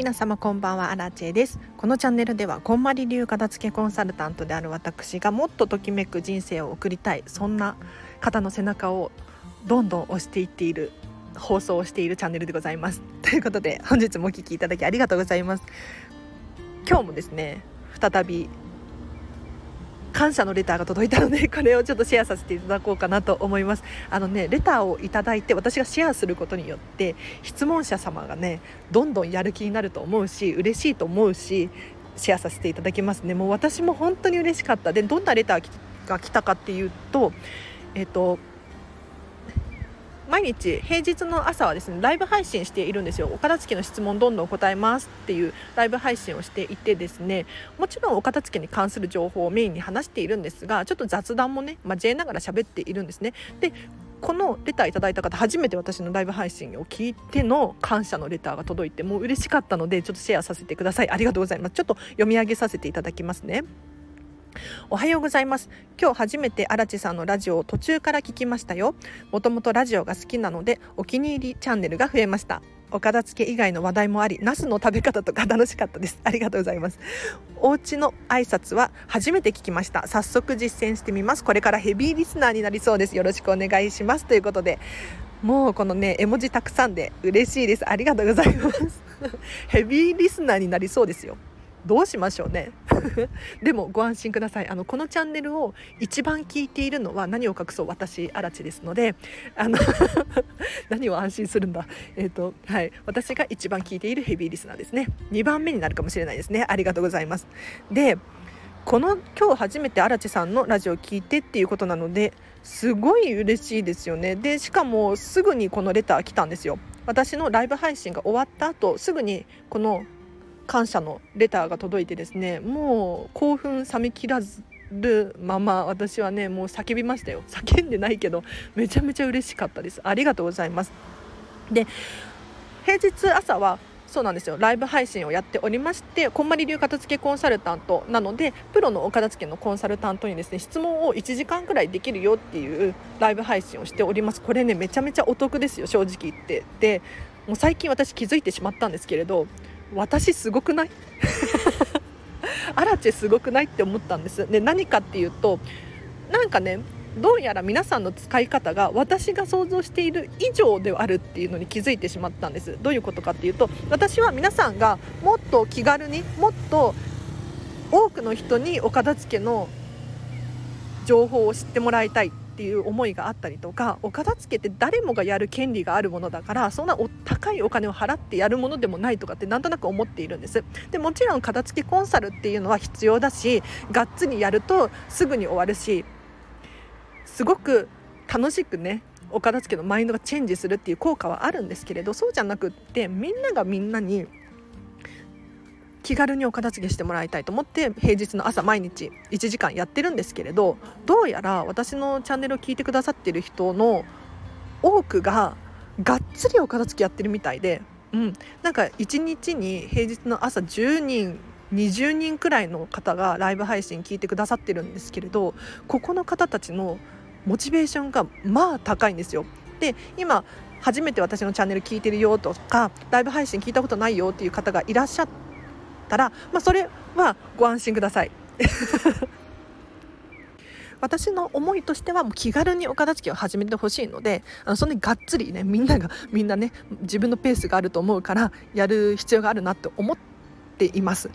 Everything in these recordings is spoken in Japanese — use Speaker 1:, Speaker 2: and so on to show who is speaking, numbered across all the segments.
Speaker 1: 皆様こんばんはアラチェです。このチャンネルではこんまり流片付けコンサルタントである私がもっとときめく人生を送りたいそんな方の背中をどんどん押していっている放送をしているチャンネルでございます。ということで本日もお聴きいただきありがとうございます。今日もですね再び感謝のレターが届いたのでこれをちょっとシェアさせていただこうかなと思います。あのねレターをいただいて私がシェアすることによって質問者様がねどんどんやる気になると思うし嬉しいと思うしシェアさせていただきますね。もう私も本当に嬉しかった。でどんなレターが来たかっていうとえっ、と毎日平日の朝はですねライブ配信しているんですよ。お片付けの質問どんどん答えますっていうライブ配信をしていてですねもちろんお片付けに関する情報をメインに話しているんですがちょっと雑談もね交えながら喋っているんですね。でこのレターいただいた方初めて私のライブ配信を聞いての感謝のレターが届いてもう嬉しかったのでちょっとシェアさせてください。ありがとうございます。ちょっと読み上げさせていただきますね。おはようございます。今日初めて荒地さんのラジオを途中から聞きましたよ。もともとラジオが好きなのでお気に入りチャンネルが増えました。お片付け以外の話題もありナスの食べ方とか楽しかったです。ありがとうございます。お家の挨拶は初めて聞きました。早速実践してみます。これからヘビーリスナーになりそうです。よろしくお願いします。ということでもうこのね絵文字たくさんで嬉しいです。ありがとうございます。ヘビーリスナーになりそうですよ。どうしましょうね。でもご安心ください。あのこのチャンネルを一番聞いているのは何を隠そう私荒地ですのであの 何を安心するんだ。えっ、ー、とはい。私が一番聞いているヘビーリスナーですね。2番目になるかもしれないですね。ありがとうございます。でこの今日初めて荒地さんのラジオを聞いてっていうことなのですごい嬉しいですよね。でしかもすぐにこのレター来たんですよ。私のライブ配信が終わった後すぐにこの感謝のレターが届いてですねもう興奮冷めきらずるまま私はねもう叫びましたよ。叫んでないけどめちゃめちゃ嬉しかったです。ありがとうございます。で平日朝はそうなんですよ。ライブ配信をやっておりましてこんまり流片付けコンサルタントなのでプロのお片付けのコンサルタントにですね質問を1時間くらいできるよっていうライブ配信をしております。これねめちゃめちゃお得ですよ正直言って。でもう最近私気づいてしまったんですけれど私すごくない？アラチェすごくないって思ったんです。で何かっていうとなんかねどうやら皆さんの使い方が私が想像している以上であるっていうのに気づいてしまったんです。どういうことかっていうと私は皆さんがもっと気軽にもっと多くの人にお片付けの情報を知ってもらいたい。っていう思いがあったりとかお片付けって誰もがやる権利があるものだからそんなお高いお金を払ってやるものでもないとかってなんとなく思っているんです。でもちろん片付けコンサルっていうのは必要だしがっつりやるとすぐに終わるしすごく楽しくねお片付けのマインドがチェンジするっていう効果はあるんですけれどそうじゃなくってみんながみんなに気軽にお片付けしてもらいたいと思って平日の朝毎日1時間やってるんですけれどどうやら私のチャンネルを聞いてくださってる人の多くががっつりお片付けやってるみたいで、うん、なんか1日に平日の朝10人20人くらいの方がライブ配信聞いてくださってるんですけれどここの方たちのモチベーションがまあ高いんですよ。で今初めて私のチャンネル聞いてるよとかライブ配信聞いたことないよっていう方がいらっしゃってったら、まあ、それはご安心ください。私の思いとしてはもう気軽にお片付けを始めてほしいのであのそんなにがっつりねみんながみんなね自分のペースがあると思うからやる必要があるなって思っています。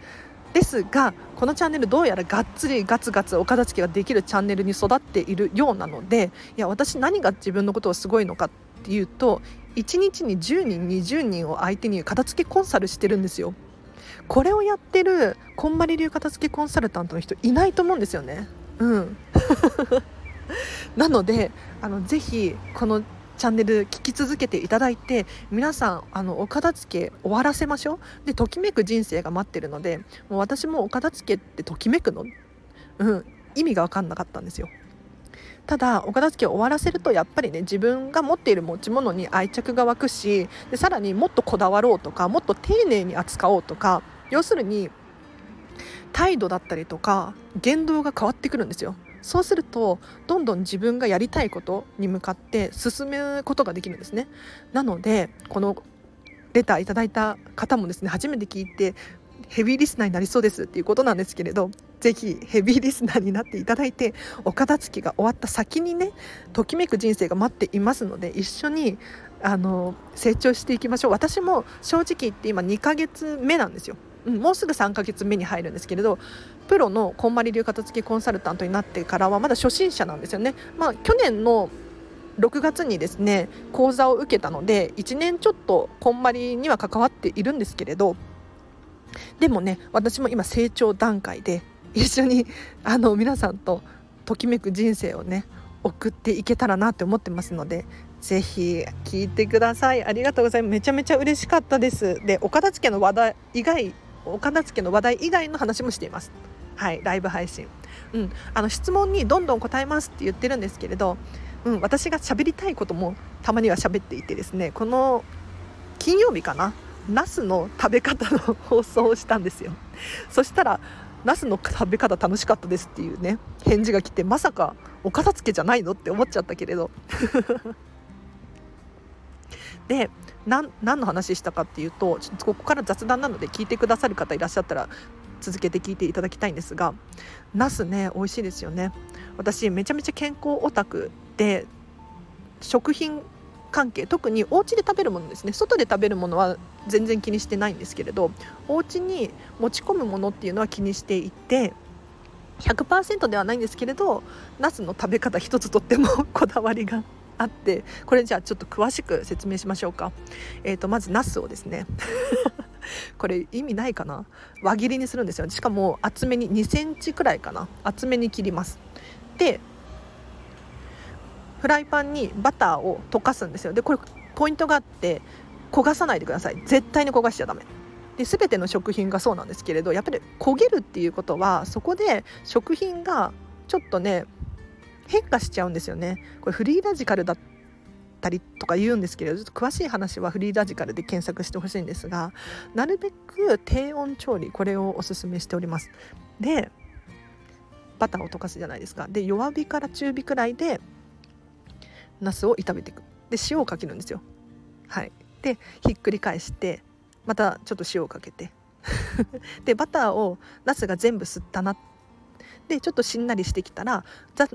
Speaker 1: ですがこのチャンネルどうやらがっつりガツガツお片付けができるチャンネルに育っているようなのでいや私何が自分のことをすごいのかっていうと1日に10人20人を相手に片付けコンサルしてるんですよ。これをやってるこんまり流片付けコンサルタントの人いないと思うんですよね。うん なのであのぜひこのチャンネル聞き続けていただいて皆さんあのお片付け終わらせましょうでときめく人生が待ってるのでもう私もお片付けってときめくの、うん、意味が分かんなかったんですよ。ただお片付けを終わらせるとやっぱりね自分が持っている持ち物に愛着が湧くしでさらにもっとこだわろうとかもっと丁寧に扱おうとか要するに態度だったりとか言動が変わってくるんですよ。そうするとどんどん自分がやりたいことに向かって進むことができるんですね。なのでこのレターいただいた方もですね初めて聞いてヘビーリスナーになりそうですっていうことなんですけれどぜひヘビーリスナーになっていただいてお片付きが終わった先にねときめく人生が待っていますので一緒にあの成長していきましょう。私も正直言って今2ヶ月目なんですよ、うん、もうすぐ3ヶ月目に入るんですけれどプロのこんまり流片付きコンサルタントになってからはまだ初心者なんですよね、まあ、去年の6月にですね講座を受けたので1年ちょっとこんまりには関わっているんですけれどでもね私も今成長段階で一緒にあの皆さんとときめく人生をね送っていけたらなって思ってますのでぜひ聞いてください。ありがとうございます。めちゃめちゃ嬉しかったです。でお片付けの話題以外お片付けの話題以外の話もしています。はいライブ配信。うん。あの質問にどんどん答えますって言ってるんですけれどうん、私が喋りたいこともたまには喋っていてですねこの金曜日かな？ナスの食べ方の放送をしたんですよ。そしたらナスの食べ方楽しかったですっていうね返事が来てまさかお片付けじゃないのって思っちゃったけれど。で何の話したかっていうとちょっとここから雑談なので聞いてくださる方いらっしゃったら続けて聞いていただきたいんですがナスね美味しいですよね。私めちゃめちゃ健康オタクで食品関係特にお家で食べるものですね。外で食べるものは全然気にしてないんですけれどお家に持ち込むものっていうのは気にしていて100%ではないんですけれどナスの食べ方一つとっても こだわりがあってこれじゃあちょっと詳しく説明しましょうか、えーと、まずナスをですね。これ意味ないかな？輪切りにするんですよしかも厚めに2センチくらいかな。厚めに切ります。でフライパンにバターを溶かすんですよ。でこれポイントがあって焦がさないでください。絶対に焦がしちゃダメ。で全ての食品がそうなんですけれどやっぱり焦げるっていうことはそこで食品がちょっとね変化しちゃうんですよね。これフリーラジカルだったりとか言うんですけれどちょっと詳しい話はフリーラジカルで検索してほしいんですがなるべく低温調理これをおすすめしております。でバターを溶かすじゃないですか。で弱火から中火くらいでナスを炒めていく。で塩をかけるんですよ。はい。でひっくり返してまたちょっと塩をかけて。でバターをナスが全部吸ったな。でちょっとしんなりしてきたら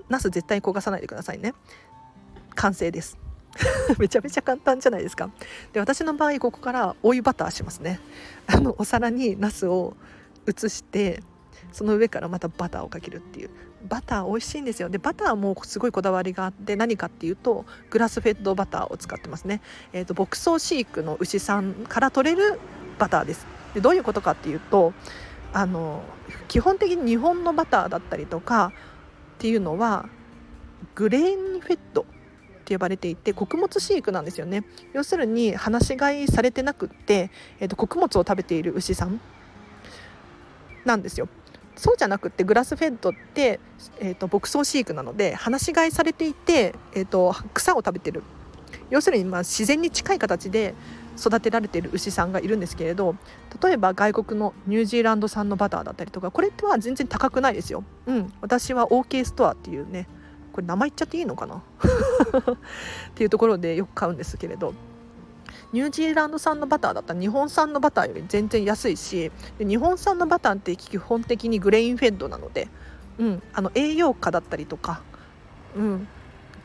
Speaker 1: ナス絶対焦がさないでくださいね。完成です。めちゃめちゃ簡単じゃないですか。で私の場合ここから追いバターしますね。あのお皿にナスを移してその上からまたバターをかけるっていう。バター美味しいんですよ。でバターもすごいこだわりがあって何かっていうとグラスフェッドバターを使ってますね、えーと、牧草飼育の牛さんから取れるバターです。でどういうことかっていうとあの基本的に日本のバターだったりとかっていうのはグレーンフェッドって呼ばれていて穀物飼育なんですよね。要するに放し飼いされてなくって、えーと穀物を食べている牛さんなんですよ。そうじゃなくてグラスフェッドって、えーと、牧草飼育なので放し飼いされていて、えーと、草を食べてる。要するにまあ自然に近い形で育てられている牛さんがいるんですけれど例えば外国のニュージーランド産のバターだったりとかこれっては全然高くないですよ。うん、私は OK ストアっていうねこれ名前言っちゃっていいのかな？っていうところでよく買うんですけれど。ニュージーランド産のバターだったら日本産のバターより全然安いしで日本産のバターって基本的にグレインフェッドなので、うん、あの栄養価だったりとか、うん、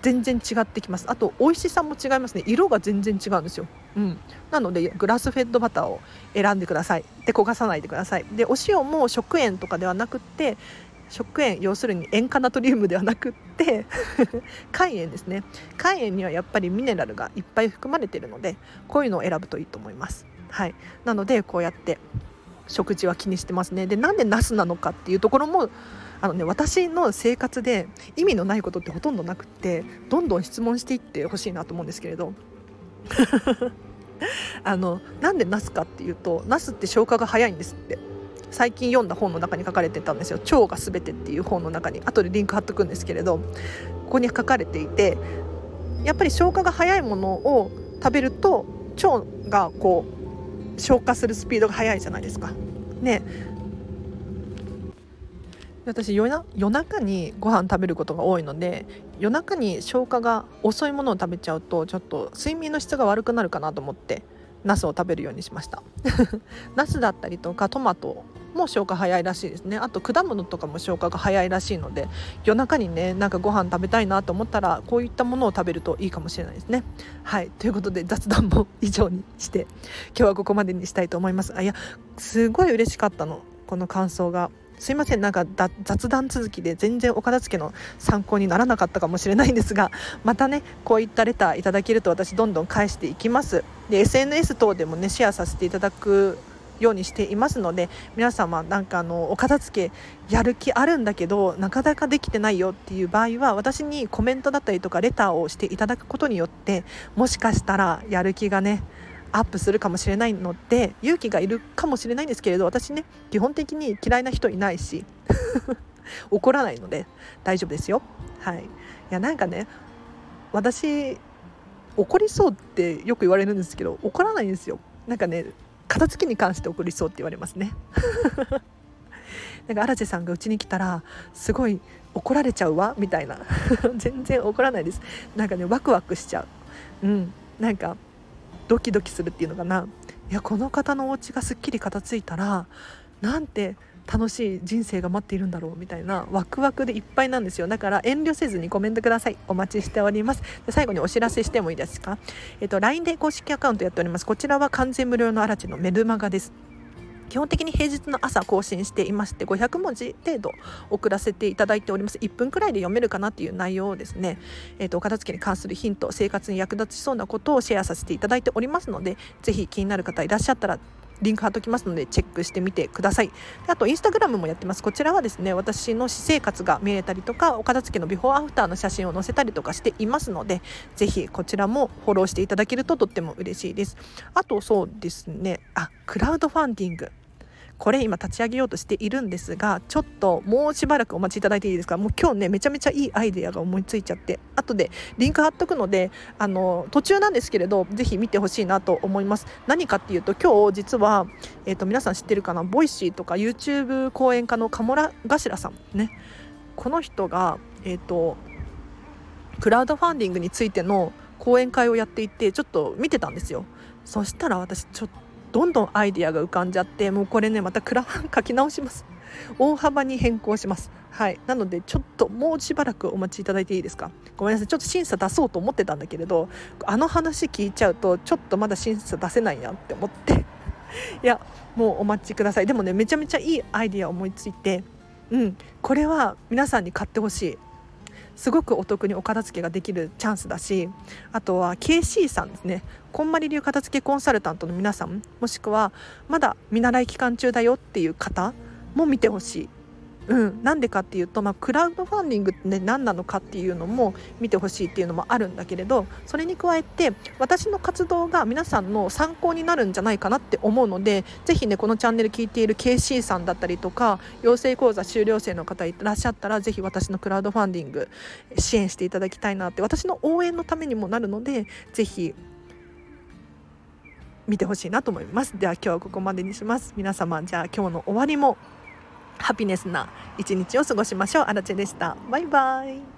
Speaker 1: 全然違ってきます。あと美味しさも違いますね。色が全然違うんですよ、うん、なのでグラスフェッドバターを選んでください。で焦がさないでください。でお塩も食塩とかではなくって食塩要するに塩化ナトリウムではなくって 海塩ですね。海塩にはやっぱりミネラルがいっぱい含まれているのでこういうのを選ぶといいと思います。はい、なのでこうやって食事は気にしてますね。でなんでナスなのかっていうところもあのね私の生活で意味のないことってほとんどなくってどんどん質問していってほしいなと思うんですけれど。あのなんでナスかっていうとナスって消化が早いんですって。最近読んだ本の中に書かれてたんですよ「腸が全て」っていう本の中に。後でリンク貼っとくんですけれどここに書かれていてやっぱり消化が早いものを食べると腸がこう消化するスピードが速いじゃないですか。ね。私夜夜中にご飯食べることが多いので夜中に消化が遅いものを食べちゃうとちょっと睡眠の質が悪くなるかなと思ってナスを食べるようにしました。ナスだったりとかトマトも消化早いらしいですね。あと果物とかも消化が早いらしいので夜中にねなんかご飯食べたいなと思ったらこういったものを食べるといいかもしれないですね。はい。ということで雑談も以上にして今日はここまでにしたいと思います。あいやすごい嬉しかったの。この感想が。すいません。なんか雑談続きで全然お片付けの参考にならなかったかもしれないんですがまたねこういったレターいただけると私どんどん返していきます。で SNS 等でもねシェアさせていただくようにしていますので皆様なんかあのお片付けやる気あるんだけどなかなかできてないよっていう場合は私にコメントだったりとかレターをしていただくことによってもしかしたらやる気がねアップするかもしれないので勇気がいるかもしれないんですけれど私ね基本的に嫌いな人いないし 怒らないので大丈夫ですよ。はい、いやなんかね私怒りそうってよく言われるんですけど怒らないんですよ。なんかね片付けに関して送りそうって言われますね。なんか荒瀬さんがうちに来たらすごい怒られちゃうわみたいな。全然怒らないです。なんかねワクワクしちゃう。うん。なんかドキドキするっていうのかな。いやこの方のお家がすっきり片付いたらなんて楽しい人生が待っているんだろうみたいなワクワクでいっぱいなんですよ。だから遠慮せずにコメントください。お待ちしております。で最後にお知らせしてもいいですか？えっと LINE で公式アカウントやっております。こちらは完全無料のアラチのメルマガです。基本的に平日の朝更新していまして500文字程度送らせていただいております。1分くらいで読めるかなっていう内容をですね、えーと、お片付けに関するヒント生活に役立ちそうなことをシェアさせていただいておりますのでぜひ気になる方いらっしゃったらリンク貼っときますのでチェックしてみてください。あとインスタグラムもやってます。こちらはですね私の私生活が見れたりとかお片付けのビフォーアフターの写真を載せたりとかしていますのでぜひこちらもフォローしていただけるととっても嬉しいです。あとそうですね。あクラウドファンディング。これ今立ち上げようとしているんですがちょっともうしばらくお待ちいただいていいですか？もう今日ねめちゃめちゃいいアイデアが思いついちゃって。後でリンク貼っとくのであの途中なんですけれどぜひ見てほしいなと思います。何かっていうと今日実は、えーと、皆さん知ってるかな？ Voicy とか YouTube 講演家の鴨頭さん。ね。この人がえっ、ー、とクラウドファンディングについての講演会をやっていてちょっと見てたんですよ。そしたら私ちょっどんどんアイディアが浮かんじゃってもうこれねまたクラファン書き直します。大幅に変更します。はい。なのでちょっともうしばらくお待ちいただいていいですか？ごめんなさい。ちょっと審査出そうと思ってたんだけれどあの話聞いちゃうとちょっとまだ審査出せないなって思って。いやもうお待ちください。でもねめちゃめちゃいいアイディア思いついてうん。これは皆さんに買ってほしい。すごくお得にお片付けができるチャンスだしあとは KC さんですね。こんまり流片付けコンサルタントの皆さんもしくはまだ見習い期間中だよっていう方も見てほしい。うん、なんでかっていうと、まあ、クラウドファンディングって、ね、何なのかっていうのも見てほしいっていうのもあるんだけれどそれに加えて私の活動が皆さんの参考になるんじゃないかなって思うのでぜひねこのチャンネル聞いている KC さんだったりとか養成講座修了生の方いらっしゃったらぜひ私のクラウドファンディング支援していただきたいなって私の応援のためにもなるのでぜひ見てほしいなと思います。では今日はここまでにします。皆様じゃあ今日の終わりも。ハピネスな一日を過ごしましょう。あらでした。バイバイ。